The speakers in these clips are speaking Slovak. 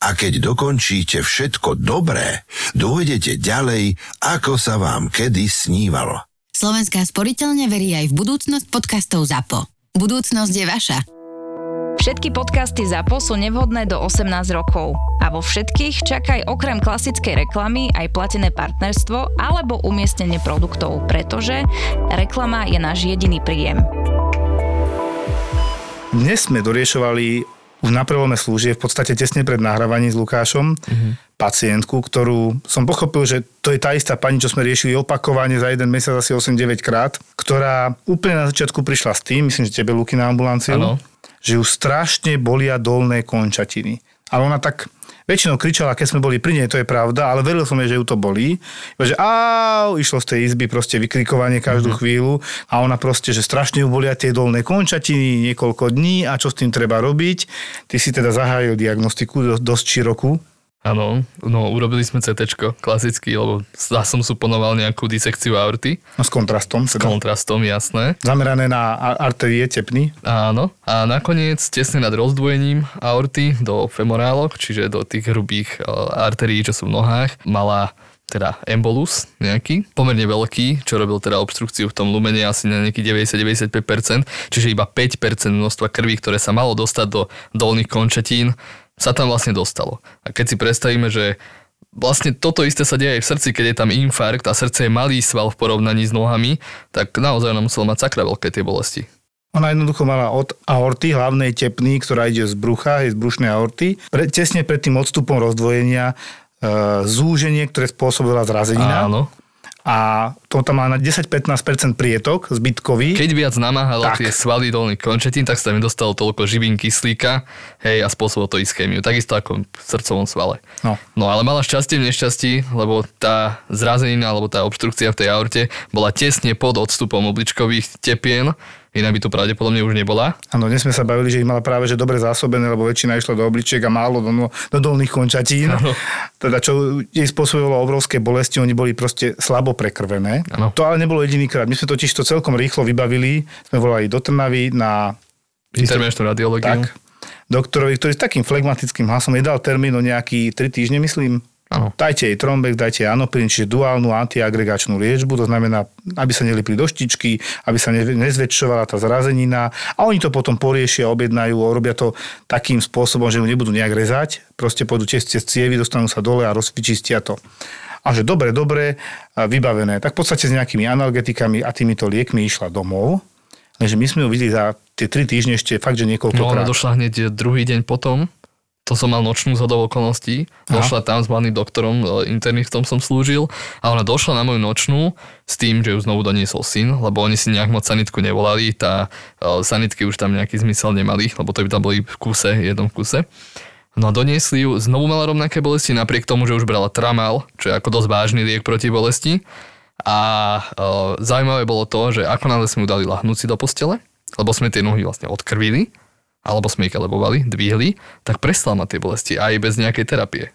A keď dokončíte všetko dobré, dojdete ďalej, ako sa vám kedy snívalo. Slovenská sporiteľne verí aj v budúcnosť podcastov ZAPO. Budúcnosť je vaša. Všetky podcasty ZAPO sú nevhodné do 18 rokov. A vo všetkých čakaj okrem klasickej reklamy aj platené partnerstvo alebo umiestnenie produktov, pretože reklama je náš jediný príjem. Dnes sme doriešovali už na prelome služie, v podstate tesne pred nahrávaním s Lukášom, mm-hmm. pacientku, ktorú som pochopil, že to je tá istá pani, čo sme riešili opakovane za jeden mesiac asi 8-9 krát, ktorá úplne na začiatku prišla s tým, myslím, že tebe Luky na ambulanciu, ano. že ju strašne bolia dolné končatiny. Ale ona tak väčšinou kričala, keď sme boli pri nej, to je pravda, ale veril som jej, že ju to bolí. Že au, išlo z tej izby proste vykrikovanie každú mm-hmm. chvíľu a ona proste, že strašne ju bolia tie dolné končatiny niekoľko dní a čo s tým treba robiť. Ty si teda zahájil diagnostiku dosť širokú. Áno, no urobili sme CT, klasicky, lebo ja som suponoval nejakú disekciu aorty. No s kontrastom. Teda. S kontrastom, jasné. Zamerané na arterie tepny. Áno. A nakoniec tesne nad rozdvojením aorty do femorálok, čiže do tých hrubých arterií, čo sú v nohách, mala teda embolus nejaký, pomerne veľký, čo robil teda obstrukciu v tom lumene asi na nejaký 90-95%, čiže iba 5% množstva krvi, ktoré sa malo dostať do dolných končatín, sa tam vlastne dostalo. A keď si predstavíme, že vlastne toto isté sa deje aj v srdci, keď je tam infarkt a srdce je malý sval v porovnaní s nohami, tak naozaj ona musela mať sakra veľké tie bolesti. Ona jednoducho mala od aorty, hlavnej tepny, ktorá ide z brucha, je z brušnej aorty. Pre, tesne pred tým odstupom rozdvojenia e, zúženie, ktoré spôsobila zrazenina. Áno a to tam má na 10-15% prietok zbytkový. Keď viac namáhalo tak. tie svaly dolných končetín, tak sa tam nedostalo toľko živín kyslíka hej, a spôsobilo to ischémiu. Takisto ako v srdcovom svale. No. no ale mala šťastie v nešťastí, lebo tá zrazenina alebo tá obštrukcia v tej aorte bola tesne pod odstupom obličkových tepien iná by to pravdepodobne už nebola. Áno, dnes sme sa bavili, že ich mala práve že dobre zásobené, lebo väčšina išla do obličiek a málo do, no, do dolných končatín. Ano. Teda čo jej spôsobilo obrovské bolesti, oni boli proste slabo prekrvené. Ano. To ale nebolo jedinýkrát. My sme totiž to celkom rýchlo vybavili. Sme volali do Trnavy na... Intervenčnú radiológiu. Tak, doktorovi, ktorý s takým flegmatickým hlasom jej dal termín o nejaký 3 týždne, myslím. Ano. Dajte jej trombek, dajte jej anoprin, čiže duálnu antiagregačnú liečbu, to znamená, aby sa nelipli do štičky, aby sa nezväčšovala tá zrazenina a oni to potom poriešia, objednajú, robia to takým spôsobom, že ju nebudú nejak rezať, proste pôjdu cez cievy, dostanú sa dole a rozvyčistia to. A že dobre, dobre, vybavené. Tak v podstate s nejakými analgetikami a týmito liekmi išla domov. Lenže my sme ju videli za tie tri týždne ešte fakt, že niekoľko No ona došla hneď druhý deň potom to som mal nočnú zhodou okolností. Došla tam s mladým doktorom, e, internistom som slúžil a ona došla na moju nočnú s tým, že ju znovu doniesol syn, lebo oni si nejak moc sanitku nevolali, tá e, sanitky už tam nejaký zmysel nemali, lebo to by tam boli v kuse, jednom v kuse. No a doniesli ju, znovu mala rovnaké bolesti, napriek tomu, že už brala tramal, čo je ako dosť vážny liek proti bolesti. A e, zaujímavé bolo to, že ako náhle sme ju dali lahnúť si do postele, lebo sme tie nohy vlastne odkrvili, alebo sme ich elevovali, dvihli, tak prestala mať tie bolesti aj bez nejakej terapie.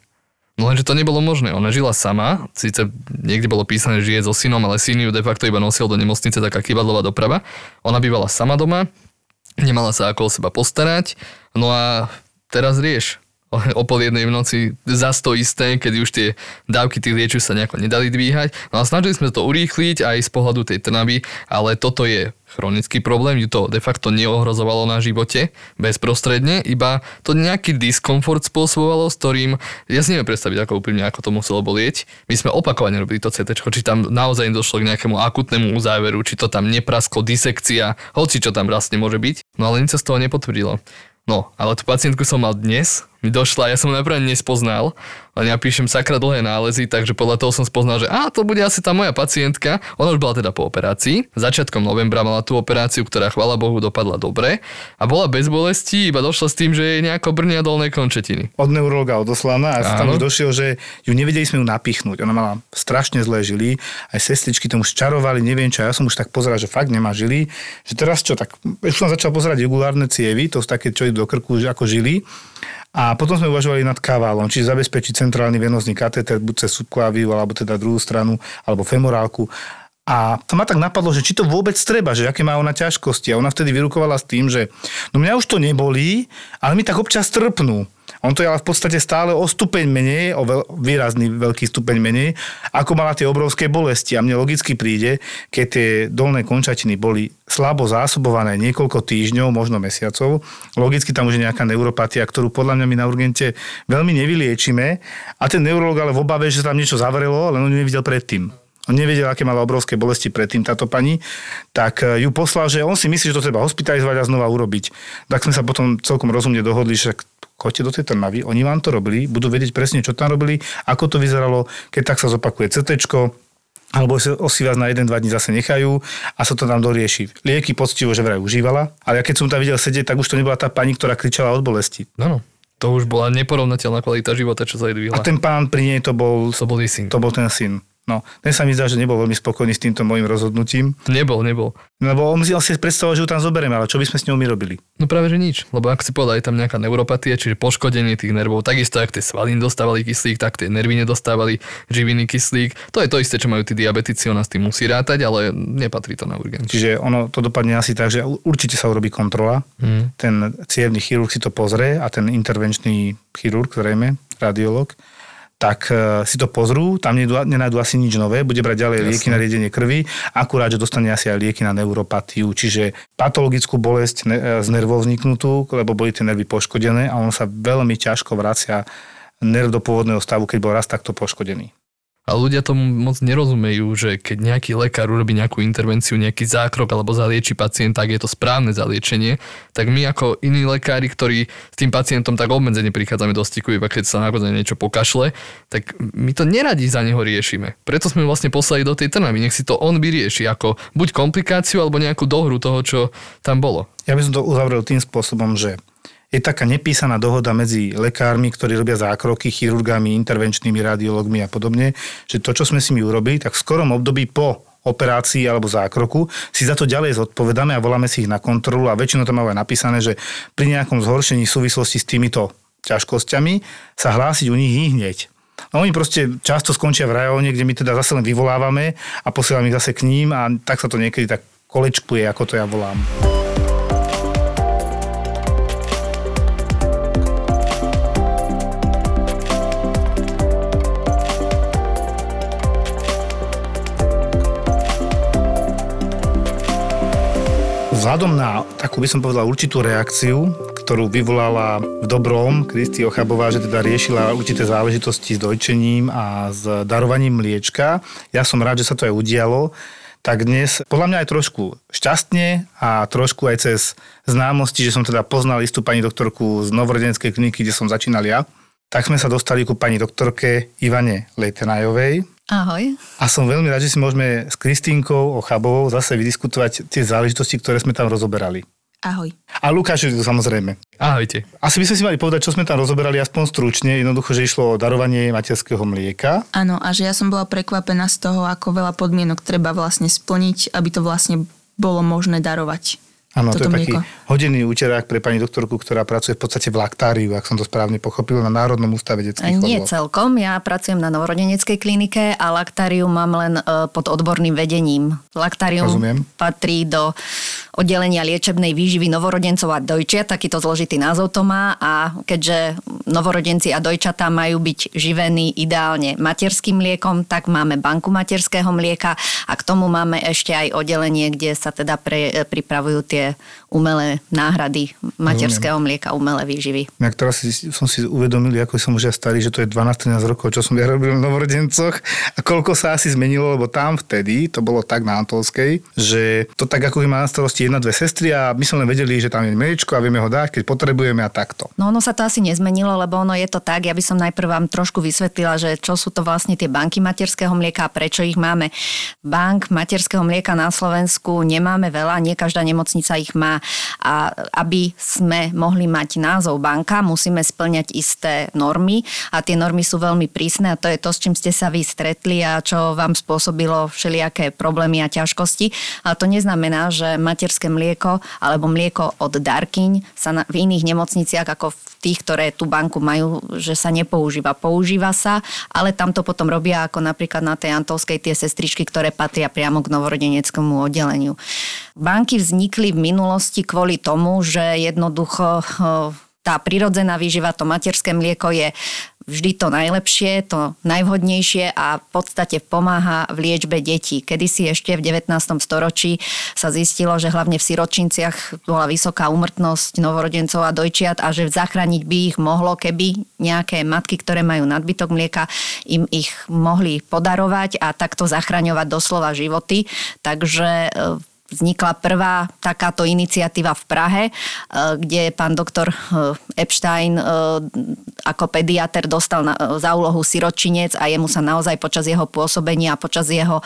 No lenže to nebolo možné. Ona žila sama, síce niekde bolo písané, že žije so synom, ale syn ju de facto iba nosil do nemocnice, taká kývadlová doprava. Ona bývala sama doma, nemala sa ako o seba postarať, no a teraz rieš o pol jednej v noci za to isté, keď už tie dávky tých liečiv sa nejako nedali dvíhať. No a snažili sme to urýchliť aj z pohľadu tej trnavy, ale toto je chronický problém, ju to de facto neohrozovalo na živote bezprostredne, iba to nejaký diskomfort spôsobovalo, s ktorým ja si neviem predstaviť, ako úprimne, ako to muselo bolieť. My sme opakovane robili to CT, či tam naozaj došlo k nejakému akutnému uzáveru, či to tam neprasklo disekcia, hoci čo tam vlastne môže byť. No ale nič sa z toho nepotvrdilo. No, ale tú pacientku som mal dnes, mi došla, ja som najprv nespoznal, len ja píšem sakra dlhé nálezy, takže podľa toho som spoznal, že a to bude asi tá moja pacientka. Ona už bola teda po operácii. Začiatkom novembra mala tú operáciu, ktorá chvala Bohu dopadla dobre a bola bez bolesti, iba došla s tým, že je nejako brnia dolné končetiny. Od neurologa odoslaná a tam Áno. už došiel, že ju nevedeli sme ju napichnúť. Ona mala strašne zlé žily, aj sestričky tomu čarovali, neviem čo. Ja som už tak pozeral, že fakt nemá žily. Že teraz čo, tak už som začal pozerať jugulárne cievy, to sú také, čo idú do krku ako žily. A potom sme uvažovali nad kaválom, čiže zabezpečiť centrálny venozný katéter, buď cez subklaviu, alebo teda druhú stranu, alebo femorálku. A to ma tak napadlo, že či to vôbec treba, že aké má ona ťažkosti. A ona vtedy vyrukovala s tým, že no mňa už to nebolí, ale mi tak občas trpnú. On to je ale v podstate stále o stupeň menej, o veľ, výrazný veľký stupeň menej, ako mala tie obrovské bolesti. A mne logicky príde, keď tie dolné končatiny boli slabo zásobované niekoľko týždňov, možno mesiacov, logicky tam už je nejaká neuropatia, ktorú podľa mňa my na urgente veľmi nevyliečime. A ten neurolog ale v obave, že tam niečo zavrelo, len on nevidel predtým. On nevedel, aké mala obrovské bolesti predtým táto pani, tak eh, ju poslal, že on si myslí, že to treba hospitalizovať a znova urobiť. Tak sme sa potom celkom rozumne dohodli, že choďte do tej Trnavy, oni vám to robili, budú vedieť presne, čo tam robili, ako to vyzeralo, keď tak sa zopakuje CT, alebo si vás na 1-2 dní zase nechajú a sa to tam dorieši. Lieky poctivo, že vraj užívala, ale ja keď som tam videl sedieť, tak už to nebola tá pani, ktorá kričala od bolesti. No, no. To už bola neporovnateľná kvalita života, čo sa jej A dvihla. ten pán pri nej to bol, To bol jej syn. to bol ten syn. No, ten sa mi zdá, že nebol veľmi spokojný s týmto môjim rozhodnutím, Nebol, nebol. lebo on si on si predstavoval, že ju tam zoberieme, ale čo by sme s ňou my robili? No práve, že nič. Lebo ak si povedal, je tam nejaká neuropatia, čiže poškodenie tých nervov, takisto ak tie svaly dostávali kyslík, tak tie nervy nedostávali živiny kyslík. To je to isté, čo majú tí diabetici, ona s tým musí rátať, ale nepatrí to na urgenciu. Čiže ono to dopadne asi tak, že určite sa urobí kontrola, Mm. ten cievný chirurg si to pozrie a ten intervenčný chirurg, zrejme, radiolog, tak e, si to pozrú, tam nenajdu asi nič nové, bude brať ďalej Jasné. lieky na riedenie krvi, akurát, že dostane asi aj lieky na neuropatiu, čiže patologickú bolesť e, z nervov vzniknutú, lebo boli tie nervy poškodené a on sa veľmi ťažko vracia nerv do pôvodného stavu, keď bol raz takto poškodený. A ľudia tomu moc nerozumejú, že keď nejaký lekár urobí nejakú intervenciu, nejaký zákrok alebo zalieči pacienta, tak je to správne zaliečenie, tak my ako iní lekári, ktorí s tým pacientom tak obmedzene prichádzame do styku, iba keď sa naozaj niečo pokašle, tak my to neradi za neho riešime. Preto sme vlastne poslali do tej Trnavy, nech si to on vyrieši ako buď komplikáciu alebo nejakú dohru toho, čo tam bolo. Ja by som to uzavrel tým spôsobom, že je taká nepísaná dohoda medzi lekármi, ktorí robia zákroky, chirurgami, intervenčnými radiologmi a podobne, že to, čo sme si my urobili, tak v skorom období po operácii alebo zákroku si za to ďalej zodpovedáme a voláme si ich na kontrolu a väčšinou tam aj napísané, že pri nejakom zhoršení súvislosti s týmito ťažkosťami sa hlásiť u nich hneď. No oni proste často skončia v rajóne, kde my teda zase len vyvolávame a posielame ich zase k ním a tak sa to niekedy tak kolečkuje, ako to ja volám. Vzhľadom na takú by som povedal určitú reakciu, ktorú vyvolala v dobrom Kristi Ochabová, že teda riešila určité záležitosti s dojčením a s darovaním mliečka. Ja som rád, že sa to aj udialo. Tak dnes podľa mňa aj trošku šťastne a trošku aj cez známosti, že som teda poznal istú pani doktorku z novorodenskej kliniky, kde som začínal ja, tak sme sa dostali ku pani doktorke Ivane Letenajovej, Ahoj. a som veľmi rád, že si môžeme s Kristínkou Ochabovou zase vydiskutovať tie záležitosti, ktoré sme tam rozoberali. Ahoj. A Lukáš je tu samozrejme. Ahojte. Asi by sme si mali povedať, čo sme tam rozoberali aspoň stručne. Jednoducho, že išlo o darovanie materského mlieka. Áno, a že ja som bola prekvapená z toho, ako veľa podmienok treba vlastne splniť, aby to vlastne bolo možné darovať. Áno, to je taký mlieko. hodinný úterák pre pani doktorku, ktorá pracuje v podstate v laktáriu, ak som to správne pochopil, na Národnom ústave detských Nie chorôb. celkom, ja pracujem na novorodeneckej klinike a laktárium mám len e, pod odborným vedením. Laktárium Rozumiem. patrí do oddelenia liečebnej výživy novorodencov a dojčiat, takýto zložitý názov to má. A keďže novorodenci a dojčatá majú byť živení ideálne materským mliekom, tak máme banku materského mlieka a k tomu máme ešte aj oddelenie, kde sa teda pre, e, pripravujú tie umelé náhrady materského mlieka, umelé výživy. Ja teraz si, som si uvedomil, ako som už ja starý, že to je 12-13 rokov, čo som ja robil v novorodencoch. A koľko sa asi zmenilo, lebo tam vtedy, to bolo tak na Antolskej, že to tak ako má na starosti jedna, dve sestry a my sme len vedeli, že tam je mliečko a vieme ho dať, keď potrebujeme a takto. No ono sa to asi nezmenilo, lebo ono je to tak, ja by som najprv vám trošku vysvetlila, že čo sú to vlastne tie banky materského mlieka a prečo ich máme. Bank materského mlieka na Slovensku nemáme veľa, nie každá nemocnica ich má a aby sme mohli mať názov banka, musíme splňať isté normy a tie normy sú veľmi prísne a to je to, s čím ste sa vy stretli a čo vám spôsobilo všelijaké problémy a ťažkosti. Ale to neznamená, že materské mlieko alebo mlieko od Darkyň sa na, v iných nemocniciach ako v tých, ktoré tú banku majú, že sa nepoužíva. Používa sa, ale tam to potom robia ako napríklad na tej Antolskej tie sestričky, ktoré patria priamo k novorodeneckému oddeleniu. Banky vznikli v minulosti kvôli tomu, že jednoducho tá prirodzená výživa, to materské mlieko je vždy to najlepšie, to najvhodnejšie a v podstate pomáha v liečbe detí. Kedy si ešte v 19. storočí sa zistilo, že hlavne v siročinciach bola vysoká úmrtnosť novorodencov a dojčiat a že zachrániť by ich mohlo, keby nejaké matky, ktoré majú nadbytok mlieka, im ich mohli podarovať a takto zachraňovať doslova životy. Takže e, vznikla prvá takáto iniciatíva v Prahe, e, kde pán doktor e, Epstein e, ako pediater dostal za úlohu siročinec a jemu sa naozaj počas jeho pôsobenia a počas jeho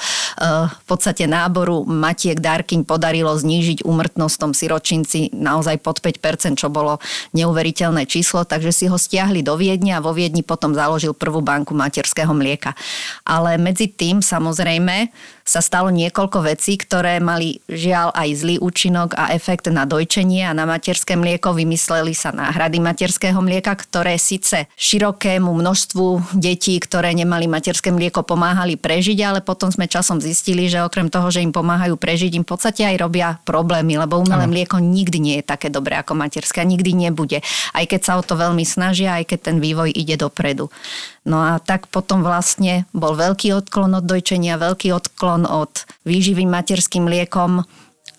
v podstate náboru Matiek Darkyň podarilo znížiť úmrtnosť tom siročinci naozaj pod 5%, čo bolo neuveriteľné číslo, takže si ho stiahli do Viedne a vo Viedni potom založil prvú banku materského mlieka. Ale medzi tým samozrejme sa stalo niekoľko vecí, ktoré mali žiaľ aj zlý účinok a efekt na dojčenie a na materské mlieko. Vymysleli sa náhrady materského mlieka, ktoré síce širokému množstvu detí, ktoré nemali materské mlieko, pomáhali prežiť, ale potom sme časom zistili, že okrem toho, že im pomáhajú prežiť, im v podstate aj robia problémy, lebo umelé ano. mlieko nikdy nie je také dobré ako materské a nikdy nebude. Aj keď sa o to veľmi snažia, aj keď ten vývoj ide dopredu. No a tak potom vlastne bol veľký odklon od dojčenia, veľký odklon od výživy materským liekom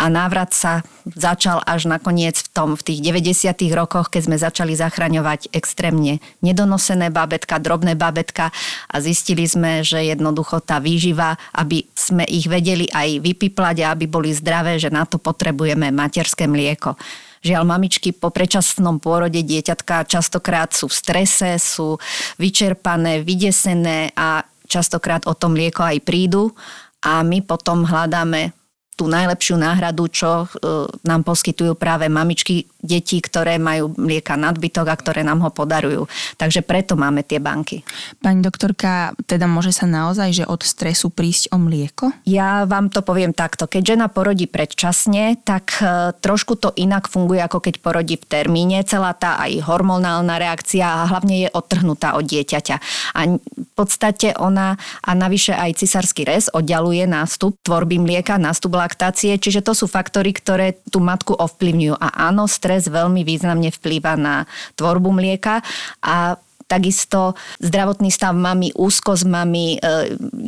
a návrat sa začal až nakoniec v tom, v tých 90. rokoch, keď sme začali zachraňovať extrémne nedonosené bábetka, drobné bábetka a zistili sme, že jednoducho tá výživa, aby sme ich vedeli aj vypiplať a aby boli zdravé, že na to potrebujeme materské mlieko. Žiaľ, mamičky po predčasnom pôrode dieťatka častokrát sú v strese, sú vyčerpané, vydesené a častokrát o tom mlieko aj prídu. A my potom hľadáme tú najlepšiu náhradu, čo e, nám poskytujú práve mamičky detí, ktoré majú mlieka nadbytok a ktoré nám ho podarujú. Takže preto máme tie banky. Pani doktorka, teda môže sa naozaj, že od stresu prísť o mlieko? Ja vám to poviem takto. Keď žena porodí predčasne, tak e, trošku to inak funguje, ako keď porodí v termíne. Celá tá aj hormonálna reakcia a hlavne je odtrhnutá od dieťaťa. A v podstate ona a navyše aj cisársky rez oddialuje nástup tvorby mlieka, nástup laktácie, čiže to sú faktory, ktoré tú matku ovplyvňujú. A áno, stres veľmi významne vplýva na tvorbu mlieka a takisto zdravotný stav mamy, úzkosť mamy, e,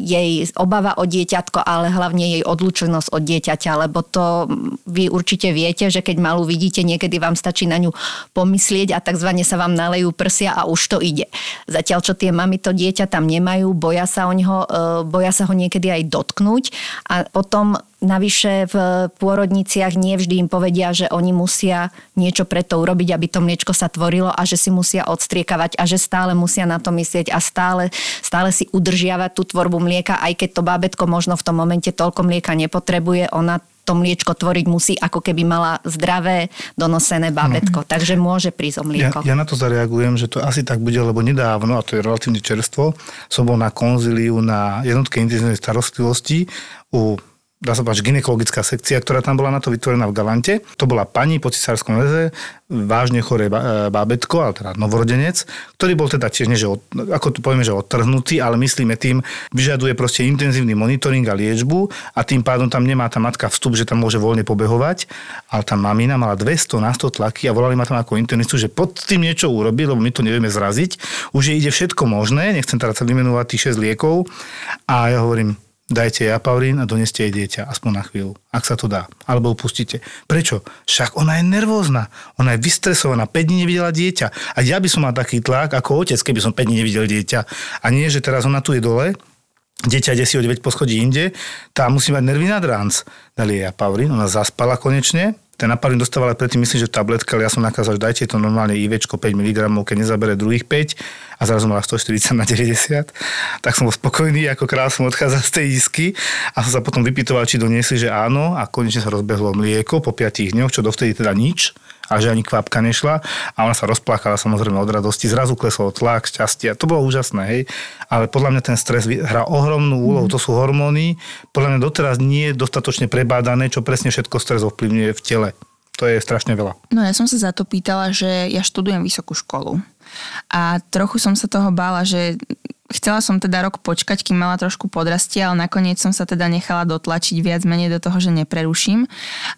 jej obava o dieťatko, ale hlavne jej odlučenosť od dieťaťa, lebo to vy určite viete, že keď malú vidíte, niekedy vám stačí na ňu pomyslieť a takzvané sa vám nalejú prsia a už to ide. Zatiaľ, čo tie mamy to dieťa tam nemajú, boja sa, o ňoho, e, boja sa ho niekedy aj dotknúť a potom Navyše v pôrodniciach nie vždy im povedia, že oni musia niečo pre to urobiť, aby to mliečko sa tvorilo a že si musia odstriekavať a že stále musia na to myslieť a stále, stále si udržiavať tú tvorbu mlieka, aj keď to bábetko možno v tom momente toľko mlieka nepotrebuje, ona to mliečko tvoriť musí, ako keby mala zdravé, donosené bábetko. No. Takže môže prísť o mlieko. Ja, ja na to zareagujem, že to asi tak bude, lebo nedávno, a to je relatívne čerstvo, som bol na konzíliu na jednotke intenzívnej starostlivosti u dá sa povedať, ginekologická sekcia, ktorá tam bola na to vytvorená v Galante. To bola pani po cisárskom leze, vážne choré e, bábetko, ale teda novorodenec, ktorý bol teda tiež, že od, ako tu povieme, že odtrhnutý, ale myslíme tým, vyžaduje proste intenzívny monitoring a liečbu a tým pádom tam nemá tá matka vstup, že tam môže voľne pobehovať, ale tá mamina mala 200 na 100 tlaky a volali ma tam ako internistu, že pod tým niečo urobiť, lebo my to nevieme zraziť. Už je ide všetko možné, nechcem teraz vymenovať tých 6 liekov a ja hovorím, dajte japaurín a doneste jej dieťa, aspoň na chvíľu, ak sa to dá. Alebo upustite. Prečo? Však ona je nervózna. Ona je vystresovaná, 5 dní nevidela dieťa. A ja by som mal taký tlak ako otec, keby som 5 dní nevidel dieťa. A nie, že teraz ona tu je dole, dieťa ide si o 9 poschodí inde, tá musí mať nervy nad ránc. Dali jej apaurin, ona zaspala konečne, ten apaurin dostávala predtým, myslím, že tabletka, ale ja som nakázal, že dajte to normálne IVčko 5 mg, keď nezabere druhých 5 a zrazu mala 140 na 90. Tak som bol spokojný, ako král som odchádzal z tej isky a som sa potom vypytoval, či doniesli, že áno a konečne sa rozbehlo mlieko po 5 dňoch, čo dovtedy teda nič a že ani kvapka nešla a ona sa rozplakala samozrejme od radosti, zrazu klesol tlak, šťastie, to bolo úžasné, hej. Ale podľa mňa ten stres hrá ohromnú úlohu, to sú hormóny, podľa mňa doteraz nie je dostatočne prebádané, čo presne všetko stres ovplyvňuje v tele. To je strašne veľa. No ja som sa za to pýtala, že ja študujem vysokú školu. A trochu som sa toho bála, že Chcela som teda rok počkať, kým mala trošku podrastie, ale nakoniec som sa teda nechala dotlačiť viac menej do toho, že nepreruším.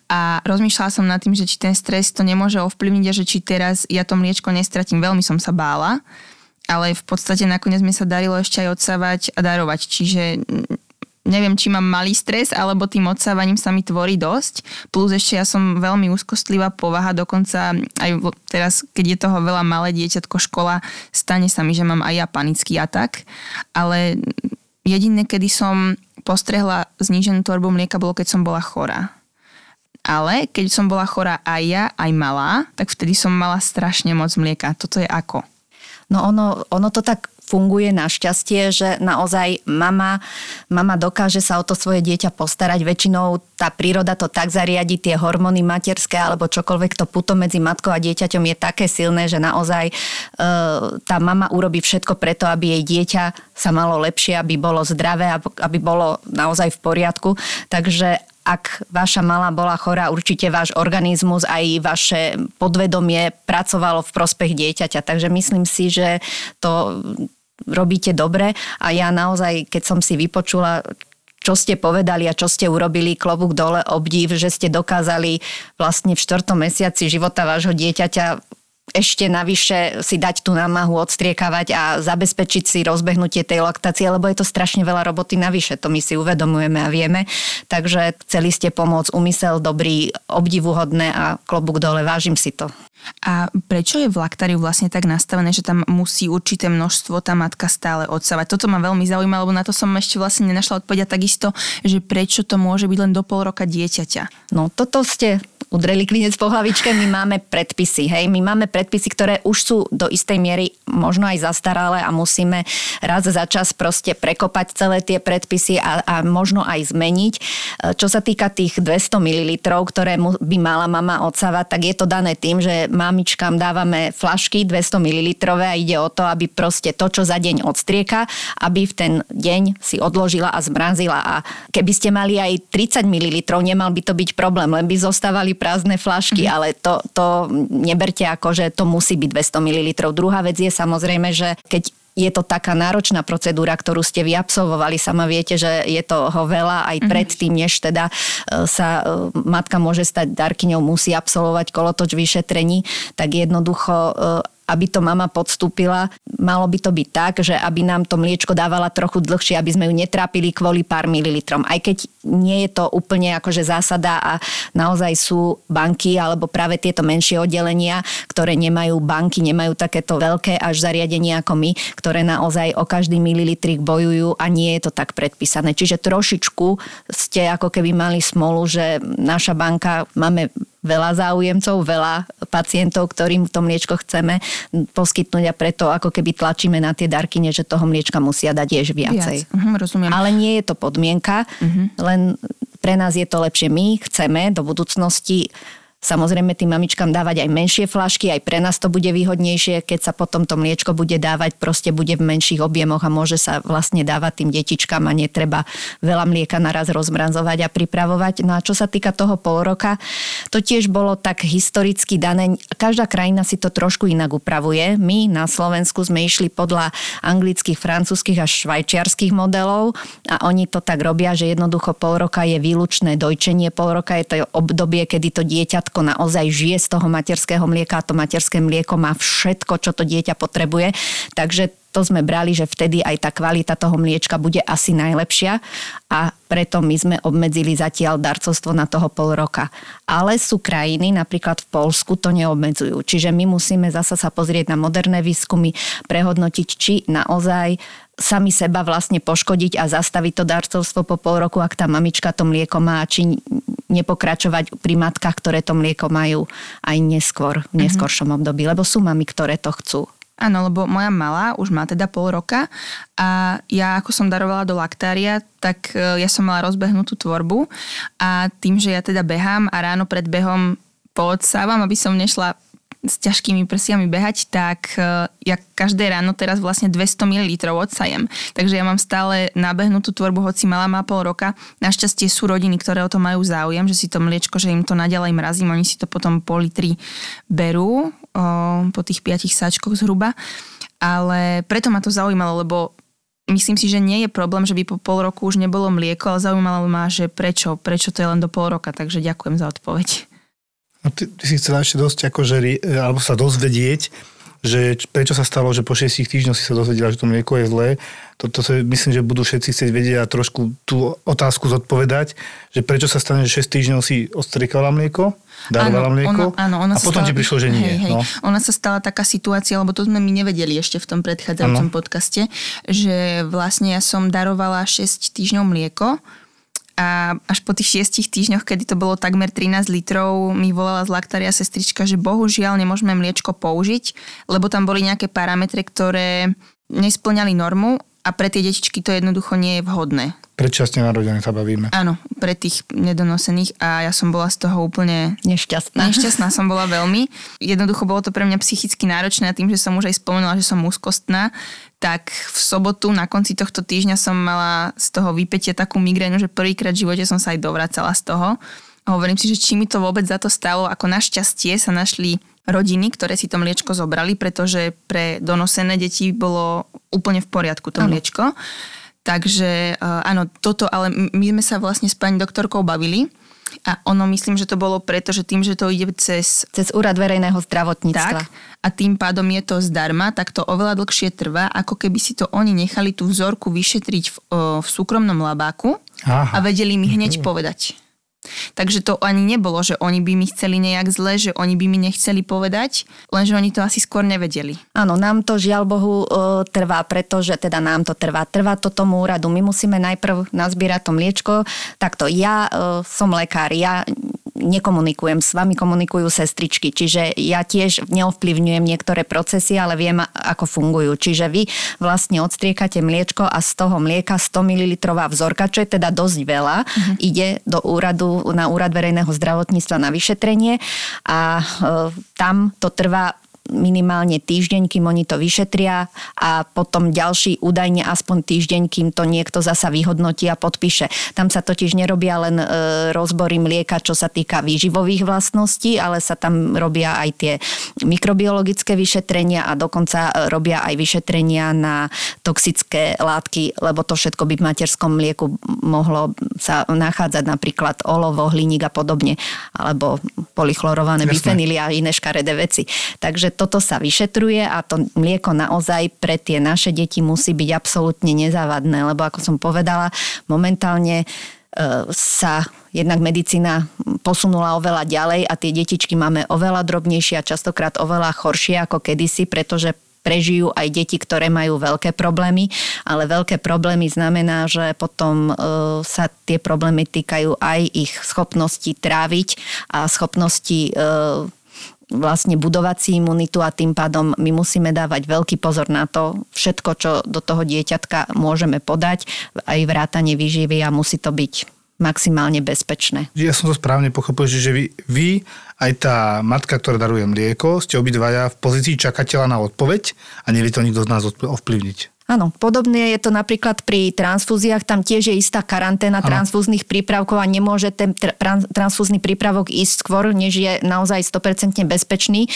A rozmýšľala som nad tým, že či ten stres to nemôže ovplyvniť a že či teraz ja to mliečko nestratím. Veľmi som sa bála, ale v podstate nakoniec mi sa darilo ešte aj odsávať a darovať. Čiže neviem, či mám malý stres, alebo tým odsávaním sa mi tvorí dosť. Plus ešte ja som veľmi úzkostlivá povaha, dokonca aj teraz, keď je toho veľa malé dieťatko škola, stane sa mi, že mám aj ja panický atak. Ale jediné, kedy som postrehla zníženú tvorbu mlieka, bolo keď som bola chorá. Ale keď som bola chorá aj ja, aj malá, tak vtedy som mala strašne moc mlieka. Toto je ako? No ono, ono to tak funguje našťastie, že naozaj mama, mama dokáže sa o to svoje dieťa postarať. Väčšinou tá príroda to tak zariadi, tie hormóny materské alebo čokoľvek to puto medzi matkou a dieťaťom je také silné, že naozaj e, tá mama urobí všetko preto, aby jej dieťa sa malo lepšie, aby bolo zdravé, aby bolo naozaj v poriadku. Takže ak vaša malá bola chorá, určite váš organizmus aj vaše podvedomie pracovalo v prospech dieťaťa. Takže myslím si, že to robíte dobre a ja naozaj, keď som si vypočula čo ste povedali a čo ste urobili, klobúk dole, obdiv, že ste dokázali vlastne v štvrtom mesiaci života vášho dieťaťa ešte navyše si dať tú námahu, odstriekavať a zabezpečiť si rozbehnutie tej laktácie, lebo je to strašne veľa roboty navyše, to my si uvedomujeme a vieme. Takže chceli ste pomôcť, úmysel dobrý, obdivuhodné a klobúk dole, vážim si to. A prečo je v laktáriu vlastne tak nastavené, že tam musí určité množstvo tá matka stále odsávať? Toto ma veľmi zaujíma, lebo na to som ešte vlastne nenašla odpoveď takisto, že prečo to môže byť len do pol roka dieťaťa. No toto ste udreli klinec po hlavičke, my máme predpisy, hej, my máme predpisy, ktoré už sú do istej miery možno aj zastaralé a musíme raz za čas proste prekopať celé tie predpisy a, a možno aj zmeniť. E, čo sa týka tých 200 ml, ktoré by mala mama odsávať, tak je to dané tým, že mamičkám dávame flašky 200 ml a ide o to, aby proste to, čo za deň odstrieka, aby v ten deň si odložila a zmrazila. A keby ste mali aj 30 ml, nemal by to byť problém, len by zostávali prázdne flašky, mm-hmm. ale to, to neberte ako, že to musí byť 200 ml. Druhá vec je samozrejme, že keď je to taká náročná procedúra, ktorú ste vy absolvovali. Sama viete, že je toho veľa aj mm-hmm. predtým, než teda e, sa e, matka môže stať darkyňou, musí absolvovať kolotoč vyšetrení, tak jednoducho e, aby to mama podstúpila, malo by to byť tak, že aby nám to mliečko dávala trochu dlhšie, aby sme ju netrápili kvôli pár mililitrom. Aj keď nie je to úplne akože zásada a naozaj sú banky alebo práve tieto menšie oddelenia, ktoré nemajú banky, nemajú takéto veľké až zariadenia ako my, ktoré naozaj o každý mililitrik bojujú a nie je to tak predpísané. Čiže trošičku ste ako keby mali smolu, že naša banka, máme veľa záujemcov, veľa pacientov, ktorým to mliečko chceme poskytnúť a preto ako keby tlačíme na tie darkyne, že toho mliečka musia dať jež viacej. Viac. Uh-huh, rozumiem. Ale nie je to podmienka, uh-huh. len pre nás je to lepšie. My chceme do budúcnosti Samozrejme tým mamičkám dávať aj menšie flašky, aj pre nás to bude výhodnejšie, keď sa potom to mliečko bude dávať, proste bude v menších objemoch a môže sa vlastne dávať tým detičkám a netreba veľa mlieka naraz rozmrazovať a pripravovať. No a čo sa týka toho pol roka, to tiež bolo tak historicky dané. Každá krajina si to trošku inak upravuje. My na Slovensku sme išli podľa anglických, francúzskych a švajčiarských modelov a oni to tak robia, že jednoducho pol roka je výlučné dojčenie, pol roka je to obdobie, kedy to dieťa matko naozaj žije z toho materského mlieka a to materské mlieko má všetko, čo to dieťa potrebuje. Takže to sme brali, že vtedy aj tá kvalita toho mliečka bude asi najlepšia a preto my sme obmedzili zatiaľ darcovstvo na toho pol roka. Ale sú krajiny, napríklad v Polsku, to neobmedzujú. Čiže my musíme zasa sa pozrieť na moderné výskumy, prehodnotiť, či naozaj sami seba vlastne poškodiť a zastaviť to darcovstvo po pol roku, ak tá mamička to mlieko má, či nepokračovať pri matkách, ktoré to mlieko majú aj neskôr, v neskoršom období, lebo sú mami, ktoré to chcú. Áno, lebo moja malá už má teda pol roka a ja ako som darovala do laktária, tak e, ja som mala rozbehnutú tvorbu a tým, že ja teda behám a ráno pred behom poodsávam, aby som nešla s ťažkými prsiami behať, tak uh, ja každé ráno teraz vlastne 200 ml odsajem. Takže ja mám stále nabehnutú tvorbu, hoci malá má pol roka. Našťastie sú rodiny, ktoré o to majú záujem, že si to mliečko, že im to naďalej mrazím, oni si to potom po litri berú uh, po tých 5 sáčkoch zhruba. Ale preto ma to zaujímalo, lebo myslím si, že nie je problém, že by po pol roku už nebolo mlieko, ale zaujímalo ma, že prečo, prečo to je len do pol roka, takže ďakujem za odpoveď. No ty, ty si chcela ešte dosť akože, alebo sa dozvedieť, že prečo sa stalo, že po 6 týždňoch si sa dozvedela, že to mlieko je zlé. Toto sa, myslím, že budú všetci chcieť vedieť a trošku tú otázku zodpovedať, že prečo sa stane, že 6 týždňov si odstriekala mlieko, darovala Áno, mlieko ono- áno, ono a potom stala- ti prišlo, že nie. Hej, hej. No. Ona sa stala taká situácia, lebo to sme my nevedeli ešte v tom predchádzajúcom podcaste, že vlastne ja som darovala 6 týždňov mlieko a až po tých 6 týždňoch, kedy to bolo takmer 13 litrov, mi volala z laktária sestrička, že bohužiaľ nemôžeme mliečko použiť, lebo tam boli nejaké parametre, ktoré nesplňali normu a pre tie detičky to jednoducho nie je vhodné. Predčasne narodené sa bavíme. Áno, pre tých nedonosených a ja som bola z toho úplne Nešťastná. Nešťastná som bola veľmi. Jednoducho bolo to pre mňa psychicky náročné a tým, že som už aj spomenula, že som úzkostná, tak v sobotu na konci tohto týždňa som mala z toho vypetia takú migrénu, že prvýkrát v živote som sa aj dovracala z toho. A hovorím si, že či mi to vôbec za to stalo, ako našťastie sa našli rodiny, ktoré si to mliečko zobrali, pretože pre donosené deti bolo úplne v poriadku to mliečko. Takže uh, áno, toto, ale my sme sa vlastne s pani doktorkou bavili a ono myslím, že to bolo preto, že tým, že to ide cez Cez úrad verejného zdravotníctva. tak a tým pádom je to zdarma, tak to oveľa dlhšie trvá, ako keby si to oni nechali tú vzorku vyšetriť v, o, v súkromnom labáku a Aha. vedeli mi hneď povedať. Takže to ani nebolo, že oni by mi chceli nejak zle, že oni by mi nechceli povedať, lenže oni to asi skôr nevedeli. Áno, nám to žiaľ Bohu e, trvá, pretože teda nám to trvá. Trvá to tomu úradu. My musíme najprv nazbierať to mliečko. Takto, ja e, som lekár, ja nekomunikujem, s vami komunikujú sestričky, čiže ja tiež neovplyvňujem niektoré procesy, ale viem, ako fungujú. Čiže vy vlastne odstriekate mliečko a z toho mlieka 100 ml vzorka, čo je teda dosť veľa, Mhm. ide do úradu, na úrad verejného zdravotníctva na vyšetrenie a e, tam to trvá minimálne týždeň, kým oni to vyšetria a potom ďalší údajne aspoň týždeň, kým to niekto zasa vyhodnotí a podpíše. Tam sa totiž nerobia len e, rozbory mlieka, čo sa týka výživových vlastností, ale sa tam robia aj tie mikrobiologické vyšetrenia a dokonca e, robia aj vyšetrenia na toxické látky, lebo to všetko by v materskom mlieku mohlo sa nachádzať napríklad olovo, hliník a podobne, alebo polychlorované bifenily a iné škaredé veci. Takže toto sa vyšetruje a to mlieko naozaj pre tie naše deti musí byť absolútne nezávadné, lebo ako som povedala, momentálne e, sa jednak medicína posunula oveľa ďalej a tie detičky máme oveľa drobnejšie a častokrát oveľa horšie ako kedysi, pretože prežijú aj deti, ktoré majú veľké problémy, ale veľké problémy znamená, že potom e, sa tie problémy týkajú aj ich schopností tráviť a schopnosti e, vlastne budovať imunitu a tým pádom my musíme dávať veľký pozor na to, všetko, čo do toho dieťatka môžeme podať, aj vrátanie výživy a musí to byť maximálne bezpečné. Ja som to správne pochopil, že vy, vy aj tá matka, ktorá daruje mlieko, ste obidvaja v pozícii čakateľa na odpoveď a nevie to nikto z nás ovplyvniť. Áno, podobne je to napríklad pri transfúziách, tam tiež je istá karanténa Áno. transfúznych prípravkov a nemôže ten tr- tran- transfúzny prípravok ísť skôr, než je naozaj 100% bezpečný.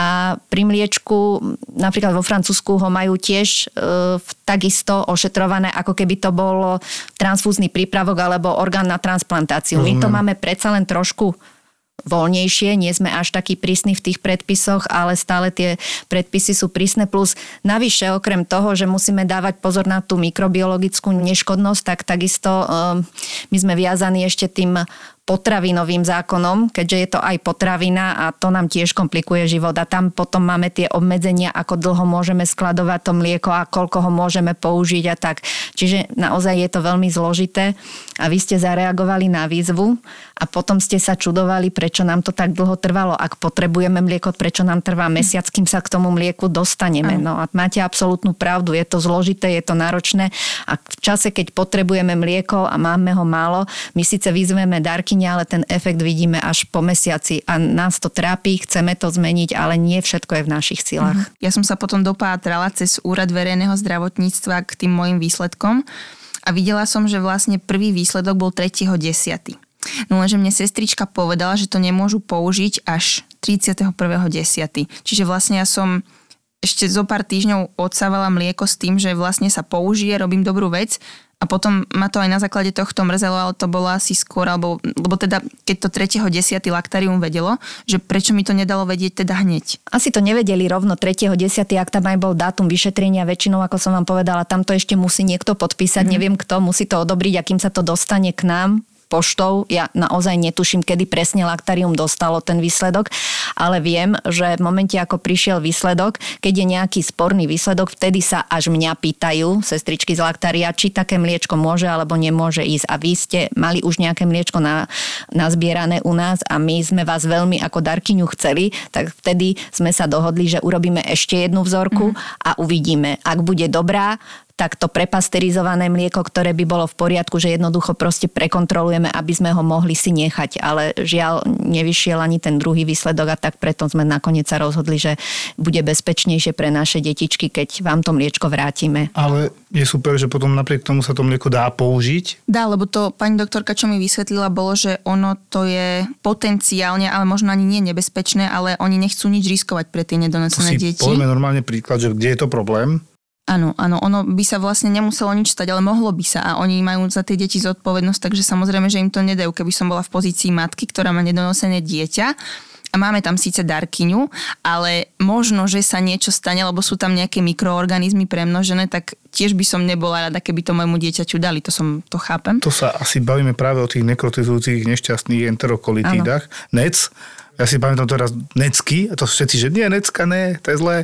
A pri mliečku, napríklad vo Francúzsku ho majú tiež e, takisto ošetrované, ako keby to bol transfúzny prípravok alebo orgán na transplantáciu. My to máme predsa len trošku voľnejšie, nie sme až takí prísni v tých predpisoch, ale stále tie predpisy sú prísne. Plus navyše, okrem toho, že musíme dávať pozor na tú mikrobiologickú neškodnosť, tak takisto um, my sme viazaní ešte tým potravinovým zákonom, keďže je to aj potravina a to nám tiež komplikuje život a tam potom máme tie obmedzenia, ako dlho môžeme skladovať to mlieko a koľko ho môžeme použiť a tak. Čiže naozaj je to veľmi zložité a vy ste zareagovali na výzvu a potom ste sa čudovali, prečo nám to tak dlho trvalo. Ak potrebujeme mlieko, prečo nám trvá mesiac, kým sa k tomu mlieku dostaneme. No a máte absolútnu pravdu, je to zložité, je to náročné a v čase, keď potrebujeme mlieko a máme ho málo, my síce vyzveme darkyne, ale ten efekt vidíme až po mesiaci a nás to trápi, chceme to zmeniť, ale nie všetko je v našich silách. Ja som sa potom dopátrala cez Úrad verejného zdravotníctva k tým mojim výsledkom a videla som, že vlastne prvý výsledok bol 3.10. No lenže mne sestrička povedala, že to nemôžu použiť až 31.10. Čiže vlastne ja som ešte zo pár týždňov odsávala mlieko s tým, že vlastne sa použije, robím dobrú vec a potom ma to aj na základe tohto mrzelo, ale to bolo asi skôr, alebo, lebo teda keď to 3.10. laktarium vedelo, že prečo mi to nedalo vedieť teda hneď. Asi to nevedeli rovno 3.10., ak tam aj bol dátum vyšetrenia, väčšinou, ako som vám povedala, tam to ešte musí niekto podpísať, mm. neviem kto, musí to odobriť a kým sa to dostane k nám, poštou. Ja naozaj netuším, kedy presne Laktarium dostalo ten výsledok, ale viem, že v momente, ako prišiel výsledok, keď je nejaký sporný výsledok, vtedy sa až mňa pýtajú, sestričky z Laktaria, či také mliečko môže alebo nemôže ísť. A vy ste mali už nejaké mliečko na, nazbierané u nás a my sme vás veľmi ako darkyňu chceli, tak vtedy sme sa dohodli, že urobíme ešte jednu vzorku mm-hmm. a uvidíme. Ak bude dobrá, tak to prepasterizované mlieko, ktoré by bolo v poriadku, že jednoducho proste prekontrolujeme, aby sme ho mohli si nechať. Ale žiaľ, nevyšiel ani ten druhý výsledok a tak preto sme nakoniec sa rozhodli, že bude bezpečnejšie pre naše detičky, keď vám to mliečko vrátime. Ale je super, že potom napriek tomu sa to mlieko dá použiť. Dá, lebo to pani doktorka, čo mi vysvetlila, bolo, že ono to je potenciálne, ale možno ani nie nebezpečné, ale oni nechcú nič riskovať pre tie nedonosené deti. Poďme normálne príklad, že kde je to problém Áno, áno, ono by sa vlastne nemuselo nič stať, ale mohlo by sa a oni majú za tie deti zodpovednosť, takže samozrejme, že im to nedajú. Keby som bola v pozícii matky, ktorá má nedonosené dieťa, a máme tam síce darkyňu, ale možno, že sa niečo stane, lebo sú tam nejaké mikroorganizmy premnožené, tak tiež by som nebola rada, keby to môjmu dieťaťu dali, to som, to chápem. To sa asi bavíme práve o tých nekrotizujúcich nešťastných enterokolitídach, NEC, ja si pamätám teraz necky, a to všetci, že nie, necka, ne, to je zlé.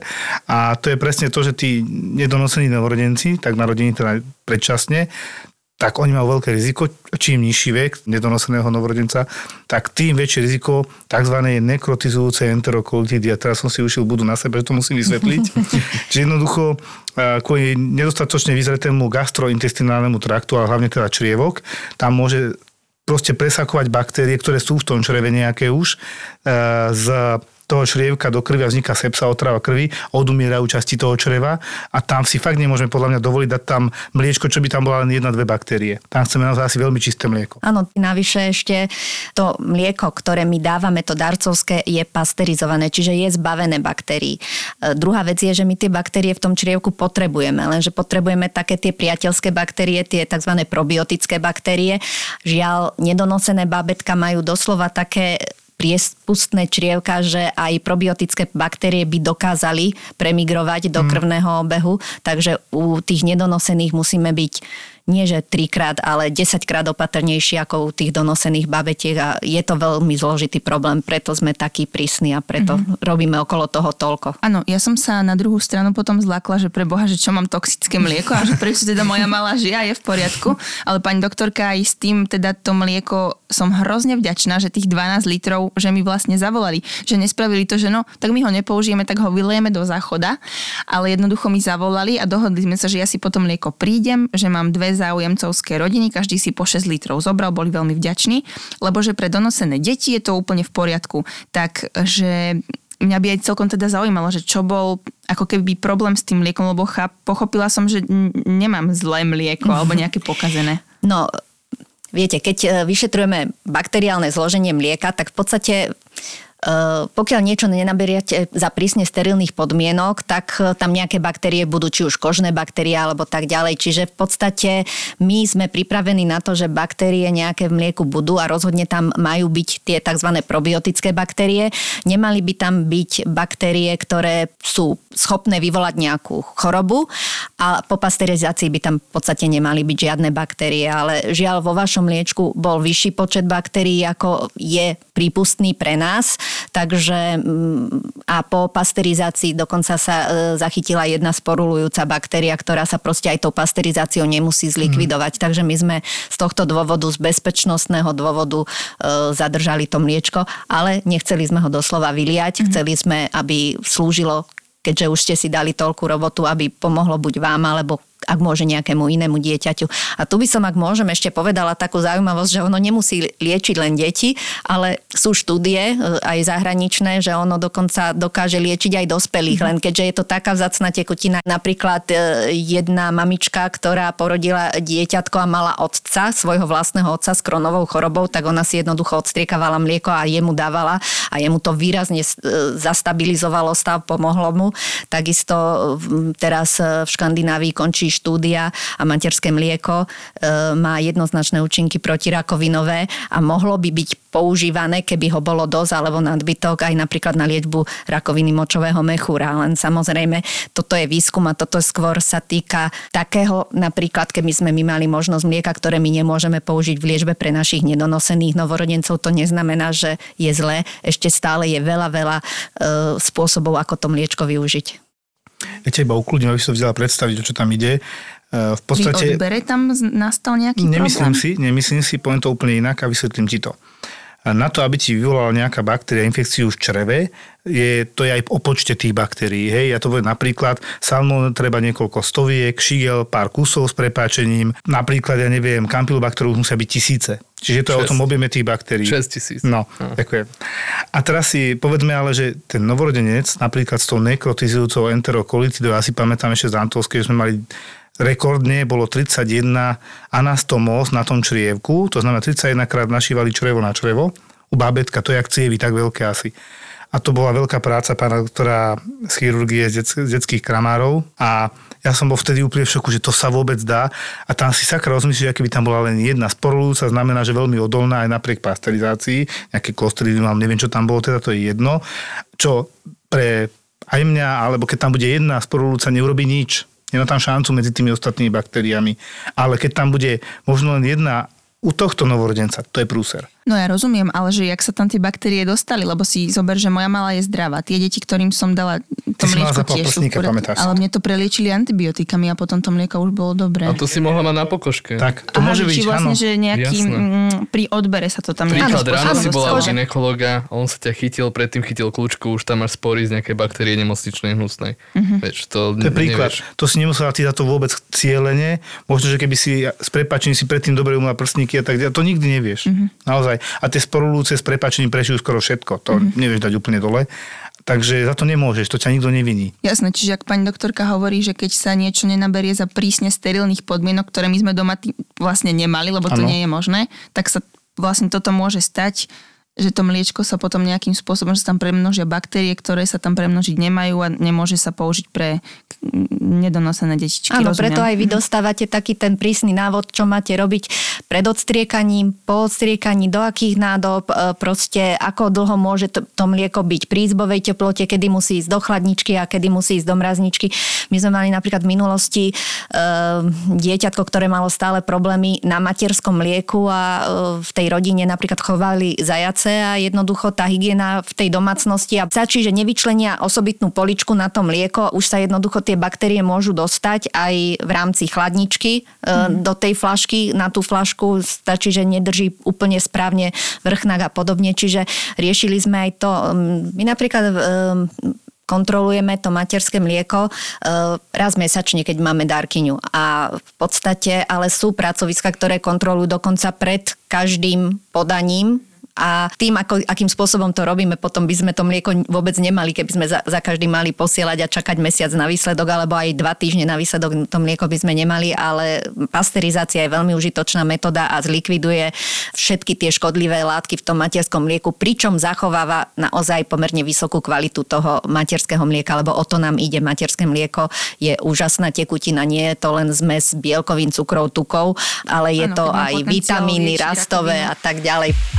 A to je presne to, že tí nedonosení novorodenci, tak narodení teda predčasne, tak oni majú veľké riziko, čím nižší vek nedonoseného novorodenca, tak tým väčšie riziko tzv. nekrotizujúce enterokolitidy. A teraz som si ušiel budú na sebe, že to musím vysvetliť. Čiže jednoducho kvôli nedostatočne vyzretému gastrointestinálnemu traktu, ale hlavne teda črievok, tam môže proste presakovať baktérie, ktoré sú v tom čreve nejaké už, e, z toho črievka do krvi a vzniká sepsa, otrava krvi, odumierajú časti toho čreva a tam si fakt nemôžeme podľa mňa dovoliť dať tam mliečko, čo by tam bola len jedna, dve baktérie. Tam chceme naozaj asi veľmi čisté mlieko. Áno, navyše ešte to mlieko, ktoré my dávame, to darcovské, je pasterizované, čiže je zbavené baktérií. E, druhá vec je, že my tie baktérie v tom črievku potrebujeme, lenže potrebujeme také tie priateľské baktérie, tie tzv. probiotické baktérie. Žiaľ, nedonosené bábetka majú doslova také priespustné črievka, že aj probiotické baktérie by dokázali premigrovať do mm. krvného obehu, takže u tých nedonosených musíme byť nie že trikrát, ale 10 krát opatrnejší ako u tých donosených babetiek a je to veľmi zložitý problém, preto sme takí prísni a preto mm-hmm. robíme okolo toho toľko. Áno, ja som sa na druhú stranu potom zlákla, že pre Boha, že čo mám toxické mlieko a že prečo teda moja malá žia je v poriadku, ale pani doktorka aj s tým teda to mlieko som hrozne vďačná, že tých 12 litrov, že mi vlastne zavolali, že nespravili to, že no, tak my ho nepoužijeme, tak ho vylejeme do záchoda, ale jednoducho mi zavolali a dohodli sme sa, že ja si potom mlieko prídem, že mám dve záujemcovské rodiny, každý si po 6 litrov zobral, boli veľmi vďační, lebo že pre donosené deti je to úplne v poriadku. Takže mňa by aj celkom teda zaujímalo, že čo bol ako keby problém s tým mliekom, lebo cháp, pochopila som, že n- nemám zlé mlieko alebo nejaké pokazené. No, viete, keď e, vyšetrujeme bakteriálne zloženie mlieka, tak v podstate pokiaľ niečo nenaberiete za prísne sterilných podmienok, tak e, tam nejaké baktérie budú, či už kožné baktérie alebo tak ďalej. Čiže v podstate my sme pripravení na to, že baktérie nejaké v mlieku budú a rozhodne tam majú byť tie tzv. probiotické baktérie. Nemali by tam byť baktérie, ktoré sú schopné vyvolať nejakú chorobu a po pasterizácii by tam v podstate nemali byť žiadne baktérie, ale žiaľ vo vašom mliečku bol vyšší počet baktérií, ako je prípustný pre nás, takže mm, a po pasterizácii dokonca sa e, zachytila jedna sporulujúca baktéria, ktorá sa proste aj tou pasterizáciou nemusí zlikvidovať. Mm. Takže my sme z tohto dôvodu, z bezpečnostného dôvodu e, zadržali to mliečko, ale nechceli sme ho doslova vyliať, mm. chceli sme, aby slúžilo keďže už ste si dali toľkú robotu, aby pomohlo buď vám alebo ak môže nejakému inému dieťaťu. A tu by som, ak môžem, ešte povedala takú zaujímavosť, že ono nemusí liečiť len deti, ale sú štúdie e, aj zahraničné, že ono dokonca dokáže liečiť aj dospelých, mm-hmm. len keďže je to taká vzácna tekutina. Napríklad e, jedna mamička, ktorá porodila dieťatko a mala otca, svojho vlastného otca s kronovou chorobou, tak ona si jednoducho odstriekavala mlieko a jemu dávala a jemu to výrazne e, zastabilizovalo stav, pomohlo mu. Takisto teraz v Škandinávii končí štúdia a materské mlieko e, má jednoznačné účinky protirakovinové a mohlo by byť používané, keby ho bolo dosť alebo nadbytok aj napríklad na liečbu rakoviny močového mechúra. Len samozrejme, toto je výskum a toto skôr sa týka takého, napríklad keby sme my mali možnosť mlieka, ktoré my nemôžeme použiť v liečbe pre našich nedonosených novorodencov, to neznamená, že je zlé. Ešte stále je veľa, veľa e, spôsobov, ako to mliečko využiť. Ja ťa iba ukludním, aby si to vzala predstaviť, o čo tam ide. E, v podstate... Pri odbere tam nastal nejaký nemyslím problém? si, nemyslím si, poviem to úplne inak a vysvetlím ti to. Na to, aby ti vyvolala nejaká baktéria infekciu v čreve, je, to je aj o počte tých baktérií. Hej. Ja to poviem napríklad, salmon treba niekoľko stoviek, šigel, pár kusov s prepáčením. Napríklad, ja neviem, campylobacterus musia byť tisíce. Čiže to je o tom objeme tých baktérií. 6 tisíc. No, no, ďakujem. A teraz si povedzme ale, že ten novorodenec napríklad s tou nekrotizujúcou enterokolitidou, ja si pamätám ešte z Antolskej, že sme mali rekordne bolo 31 anastomos na tom črievku, to znamená 31 krát našívali črevo na črevo. U bábetka to je cievy, tak veľké asi. A to bola veľká práca pána doktora z chirurgie z, z detských kramárov. A ja som bol vtedy úplne v šoku, že to sa vôbec dá. A tam si sakra rozmyslíš, aké by tam bola len jedna sporulúca, znamená, že veľmi odolná aj napriek pasteurizácii, nejaké kostridy, mám, neviem, čo tam bolo, teda to je jedno, čo pre aj mňa, alebo keď tam bude jedna sporulúca, neurobi nič Nemá tam šancu medzi tými ostatnými baktériami. Ale keď tam bude možno len jedna u tohto novorodenca, to je prúser. No ja rozumiem, ale že jak sa tam tie baktérie dostali, lebo si zober, že moja malá je zdravá. Tie deti, ktorým som dala to Ty mliečko tiež sú, ale mne to preliečili antibiotikami a potom to mlieko už bolo dobré. A to si mohla mať na pokožke. Tak, to Aha, môže byť, vlastne, áno. že nejaký, mm, pri odbere sa to tam Príklad, ráno si bola u ginekologa, on sa ťa chytil, predtým chytil kľúčku, už tam máš spory z nejakej baktérie nemocničnej hnusnej. Mhm. Vieš, to, To je príklad. Nevieš. To si nemusela ty za to vôbec cieľene. Možno, že keby si s prepačením si predtým dobre umila prstníky a tak ďalej, to nikdy nevieš. Mhm. Naozaj. A tie sporulúce s prepačením prešijú skoro všetko. To Mhm. nevieš dať úplne dole. Takže za to nemôžeš, to ťa nikto neviní. Jasné, čiže ak pani doktorka hovorí, že keď sa niečo nenaberie za prísne sterilných podmienok, ktoré my sme doma tý, vlastne nemali, lebo to Áno. nie je možné, tak sa vlastne toto môže stať, že to mliečko sa potom nejakým spôsobom, že sa tam premnožia baktérie, ktoré sa tam premnožiť nemajú a nemôže sa použiť pre nedonosené detičky. Áno, rozumiem. preto aj vy dostávate taký ten prísny návod, čo máte robiť pred odstriekaním, po odstriekaní, do akých nádob, e, proste ako dlho môže to, to mlieko byť pri izbovej teplote, kedy musí ísť do chladničky a kedy musí ísť do mrazničky. My sme mali napríklad v minulosti e, dieťatko, ktoré malo stále problémy na materskom mlieku a e, v tej rodine napríklad chovali zajace a jednoducho tá hygiena v tej domácnosti a stačí, že nevyčlenia osobitnú poličku na to mlieko, už sa jednoducho tie baktérie môžu dostať aj v rámci chladničky mm. do tej flašky, na tú flašku stačí, že nedrží úplne správne vrchnák a podobne, čiže riešili sme aj to. My napríklad um, kontrolujeme to materské mlieko uh, raz mesačne, keď máme darkyňu. A v podstate, ale sú pracoviska, ktoré kontrolujú dokonca pred každým podaním A tým, ako, akým spôsobom to robíme, potom by sme to mlieko vôbec nemali, keby sme za, za každý mali posielať a čakať mesiac na výsledok, alebo aj dva týždne na výsledok to mlieko by sme nemali, ale pasterizácia je veľmi užitočná metóda a zlikviduje všetky tie škodlivé látky v tom materskom mlieku, pričom zachováva naozaj pomerne vysokú kvalitu toho materského mlieka, lebo o to nám ide. Materské mlieko je úžasná tekutina, nie je to len zmes bielkovín, cukrov, tukov, ale je Áno, to aj vitamíny rastové rakovinu. a tak ďalej.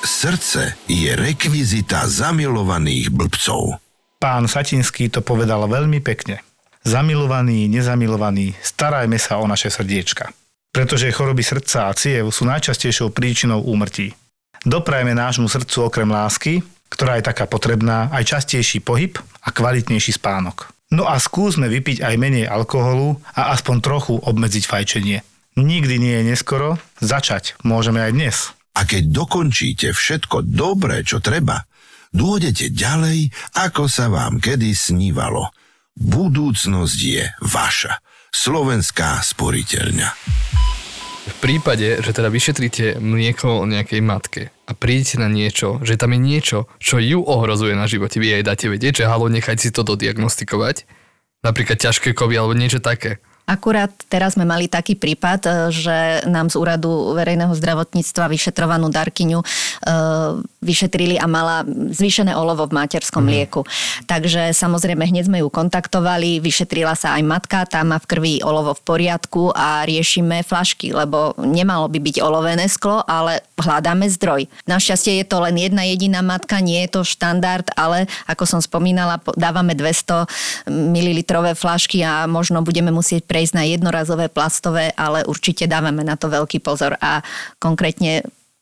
Srdce je rekvizita zamilovaných blbcov. Pán Satinský to povedal veľmi pekne. Zamilovaní, nezamilovaní, starajme sa o naše srdiečka. Pretože choroby srdca a ciev sú najčastejšou príčinou úmrtí. Doprajme nášmu srdcu okrem lásky, ktorá je taká potrebná, aj častejší pohyb a kvalitnejší spánok. No a skúsme vypiť aj menej alkoholu a aspoň trochu obmedziť fajčenie. Nikdy nie je neskoro, začať môžeme aj dnes. A keď dokončíte všetko dobré, čo treba, dôjdete ďalej, ako sa vám kedy snívalo. Budúcnosť je vaša. Slovenská sporiteľňa. V prípade, že teda vyšetríte mlieko nejakej matke a prídete na niečo, že tam je niečo, čo ju ohrozuje na živote, vy jej dáte vedieť, že halo, nechajte si to dodiagnostikovať, napríklad ťažké kovy alebo niečo také. Akurát teraz sme mali taký prípad, e, že nám z úradu verejného zdravotníctva vyšetrovanú darkyňu e, vyšetrili a mala zvýšené olovo v materskom mlieku. Takže samozrejme hneď sme ju kontaktovali, vyšetrila sa aj matka, tá má v krvi olovo v poriadku a riešime flašky, lebo nemalo by byť olovené sklo, ale hľadáme zdroj. Našťastie je to len jedna jediná matka, nie je to štandard, ale ako som spomínala, po- dávame 200 ml flašky a možno budeme musieť prejsť na jednorazové plastové, ale určite dávame na to veľký pozor. A konkrétne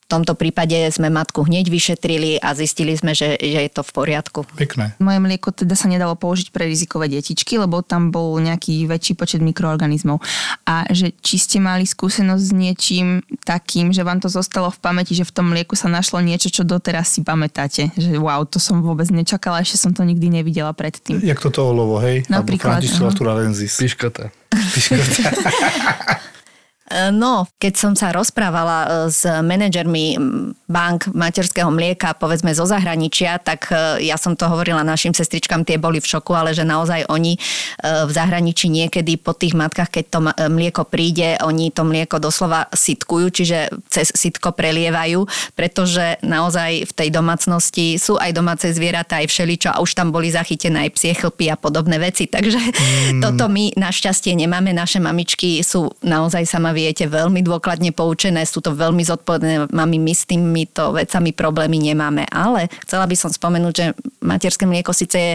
v tomto prípade sme matku hneď vyšetrili a zistili sme, že, že je to v poriadku. Pekné. Moje mlieko teda sa nedalo použiť pre rizikové detičky, lebo tam bol nejaký väčší počet mikroorganizmov. A že či ste mali skúsenosť s niečím takým, že vám to zostalo v pamäti, že v tom mlieku sa našlo niečo, čo doteraz si pamätáte. Že wow, to som vôbec nečakala, ešte som to nikdy nevidela predtým. Jak toto olovo, hej? Napríklad, Alebo. Piškoté. E, No, keď som sa rozprávala e, s manažermi bank materského mlieka, povedzme zo zahraničia, tak e, ja som to hovorila našim sestričkám, tie boli v šoku, ale že naozaj oni v zahraničí niekedy po tých matkách, keď to mlieko príde, oni to mlieko doslova sitkujú, čiže cez sitko prelievajú, pretože naozaj v tej domácnosti sú aj domáce zvieratá, aj všeličo a už tam boli zachytené aj psie chlpy a podobné veci. Takže mm. toto my našťastie nemáme. Naše mamičky sú naozaj sama viete, veľmi dôkladne poučené, sú to veľmi zodpovedné mami, my s týmito vecami problémy nemáme. Ale chcela by som spomenúť, že materské mlieko síce je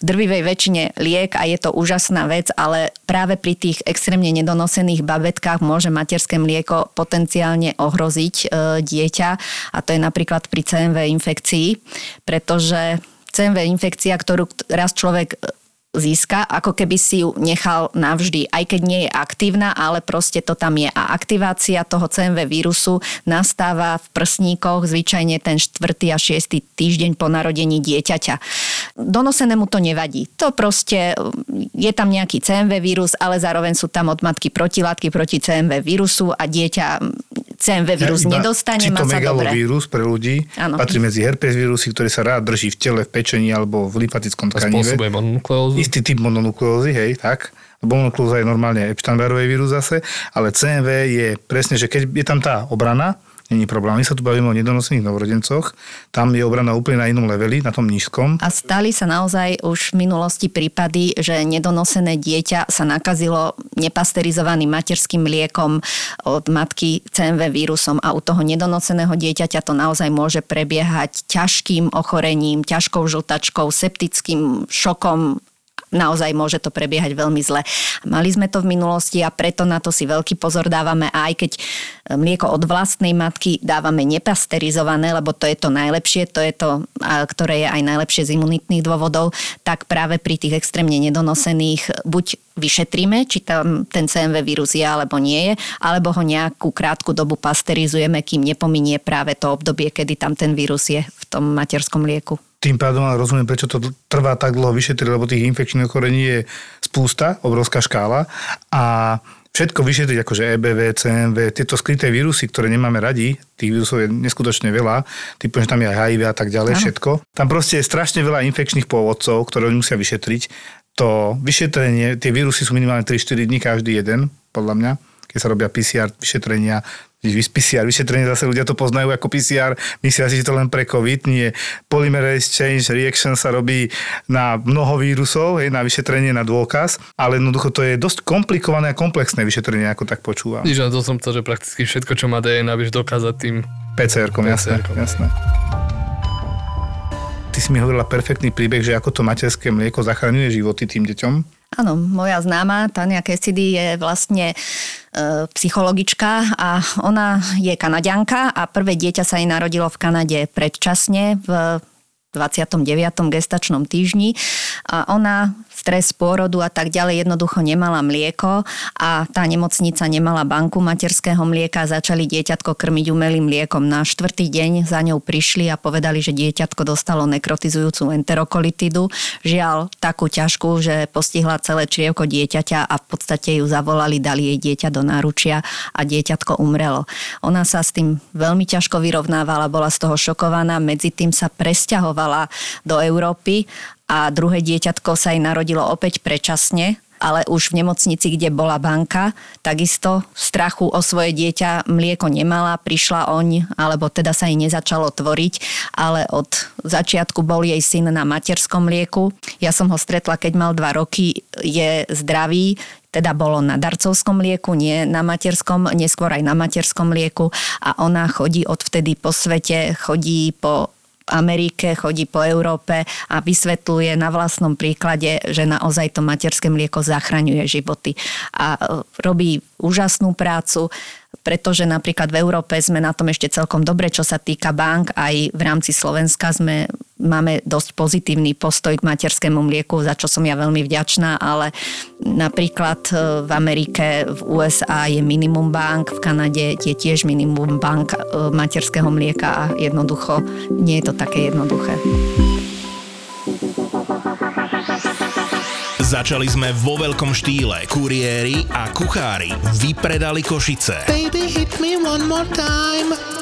v drvivej väčšine liek a je to úžasná vec, ale práve pri tých extrémne nedonosených babetkách môže materské mlieko potenciálne ohroziť e, dieťa a to je napríklad pri CMV infekcii, pretože CMV infekcia, ktorú raz človek získa, ako keby si ju nechal navždy, aj keď nie je aktívna, ale proste to tam je. A aktivácia toho CMV vírusu nastáva v prsníkoch zvyčajne ten 4. a 6. týždeň po narodení dieťaťa. Donosenému to nevadí. To proste je tam nejaký CMV vírus, ale zároveň sú tam od matky protilátky proti CMV vírusu a dieťa CMV vírus Iba nedostane, má sa dobre. vírus pre ľudí Áno. patrí medzi herpes vírusy, ktorý sa rád drží v tele, v pečení alebo v lympatickom tkanive. spôsobuje mononukleózu. Istý typ mononukleózy, hej, tak. Mononukleóza je normálne Epstein-Barrový vírus zase, ale CMV je presne, že keď je tam tá obrana, není problém. My sa tu bavíme o nedonosených novorodencoch, tam je obrana úplne na inom leveli, na tom nízkom. A stali sa naozaj už v minulosti prípady, že nedonosené dieťa sa nakazilo nepasterizovaným materským mliekom od matky CMV vírusom a u toho nedonoseného dieťaťa to naozaj môže prebiehať ťažkým ochorením, ťažkou žltačkou, septickým šokom naozaj môže to prebiehať veľmi zle. Mali sme to v minulosti a preto na to si veľký pozor dávame a aj keď mlieko od vlastnej matky dávame nepasterizované, lebo to je to najlepšie, to je to, ktoré je aj najlepšie z imunitných dôvodov, tak práve pri tých extrémne nedonosených buď vyšetríme, či tam ten CMV vírus je alebo nie je, alebo ho nejakú krátku dobu pasterizujeme, kým nepominie práve to obdobie, kedy tam ten vírus je v tom materskom mlieku. Tým pádom ale rozumiem, prečo to trvá tak dlho vyšetriť, lebo tých infekčných ochorení je spústa, obrovská škála a všetko vyšetriť, akože EBV, CMV, tieto skryté vírusy, ktoré nemáme radi, tých vírusov je neskutočne veľa, typu, že tam je aj HIV a tak ďalej, ano. všetko. Tam proste je strašne veľa infekčných pôvodcov, ktoré oni musia vyšetriť. To vyšetrenie, tie vírusy sú minimálne 3-4 dní každý jeden, podľa mňa, keď sa robia PCR vyšetrenia, PCR vyšetrenie, zase ľudia to poznajú ako PCR, myslia si, že to len pre COVID, nie. Polymerase change reaction sa robí na mnoho vírusov, hej, na vyšetrenie, na dôkaz, ale jednoducho to je dosť komplikované a komplexné vyšetrenie, ako tak počúvam. Nič, to som chcel, že prakticky všetko, čo má DNA, vieš dokázať tým PCR-kom, jasné, jasné. Ty si mi hovorila perfektný príbeh, že ako to materské mlieko zachraňuje životy tým deťom. Áno, moja známa Tania Cassidy je vlastne e, psychologička a ona je kanadianka a prvé dieťa sa jej narodilo v Kanade predčasne v 29. gestačnom týždni a ona stres pôrodu a tak ďalej, jednoducho nemala mlieko a tá nemocnica nemala banku materského mlieka, začali dieťatko krmiť umelým mliekom. Na štvrtý deň za ňou prišli a povedali, že dieťatko dostalo nekrotizujúcu enterokolitidu. Žiaľ, takú ťažkú, že postihla celé črievko dieťaťa a v podstate ju zavolali, dali jej dieťa do náručia a dieťatko umrelo. Ona sa s tým veľmi ťažko vyrovnávala, bola z toho šokovaná, medzi tým sa presťahovala do Európy a druhé dieťatko sa jej narodilo opäť predčasne, ale už v nemocnici, kde bola banka, takisto v strachu o svoje dieťa mlieko nemala, prišla oň, alebo teda sa jej nezačalo tvoriť, ale od začiatku bol jej syn na materskom mlieku. Ja som ho stretla, keď mal dva roky, je zdravý, teda bolo na darcovskom mlieku, nie na materskom, neskôr aj na materskom mlieku a ona chodí odvtedy po svete, chodí po Amerike, chodí po Európe a vysvetľuje na vlastnom príklade, že naozaj to materské mlieko zachraňuje životy. A e, robí úžasnú prácu pretože napríklad v Európe sme na tom ešte celkom dobre, čo sa týka bank, aj v rámci Slovenska sme, máme dosť pozitívny postoj k materskému mlieku, za čo som ja veľmi vďačná, ale napríklad e, v Amerike, v USA je minimum bank, v Kanade je tiež minimum bank e, materského mlieka a jednoducho nie je to také jednoduché. Začali sme vo veľkom štýle. Kuriéri a kuchári vypredali Košice. Baby, hit me one more time.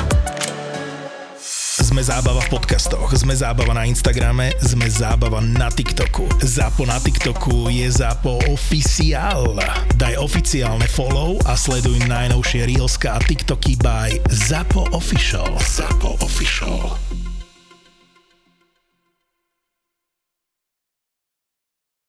Sme zábava v podcastoch, sme zábava na Instagrame, sme zábava na TikToku. Zápo na TikToku je Zápo oficiál. Daj oficiálne follow a sleduj najnovšie Reelska a TikToky by Zápo Official. Zápo Official.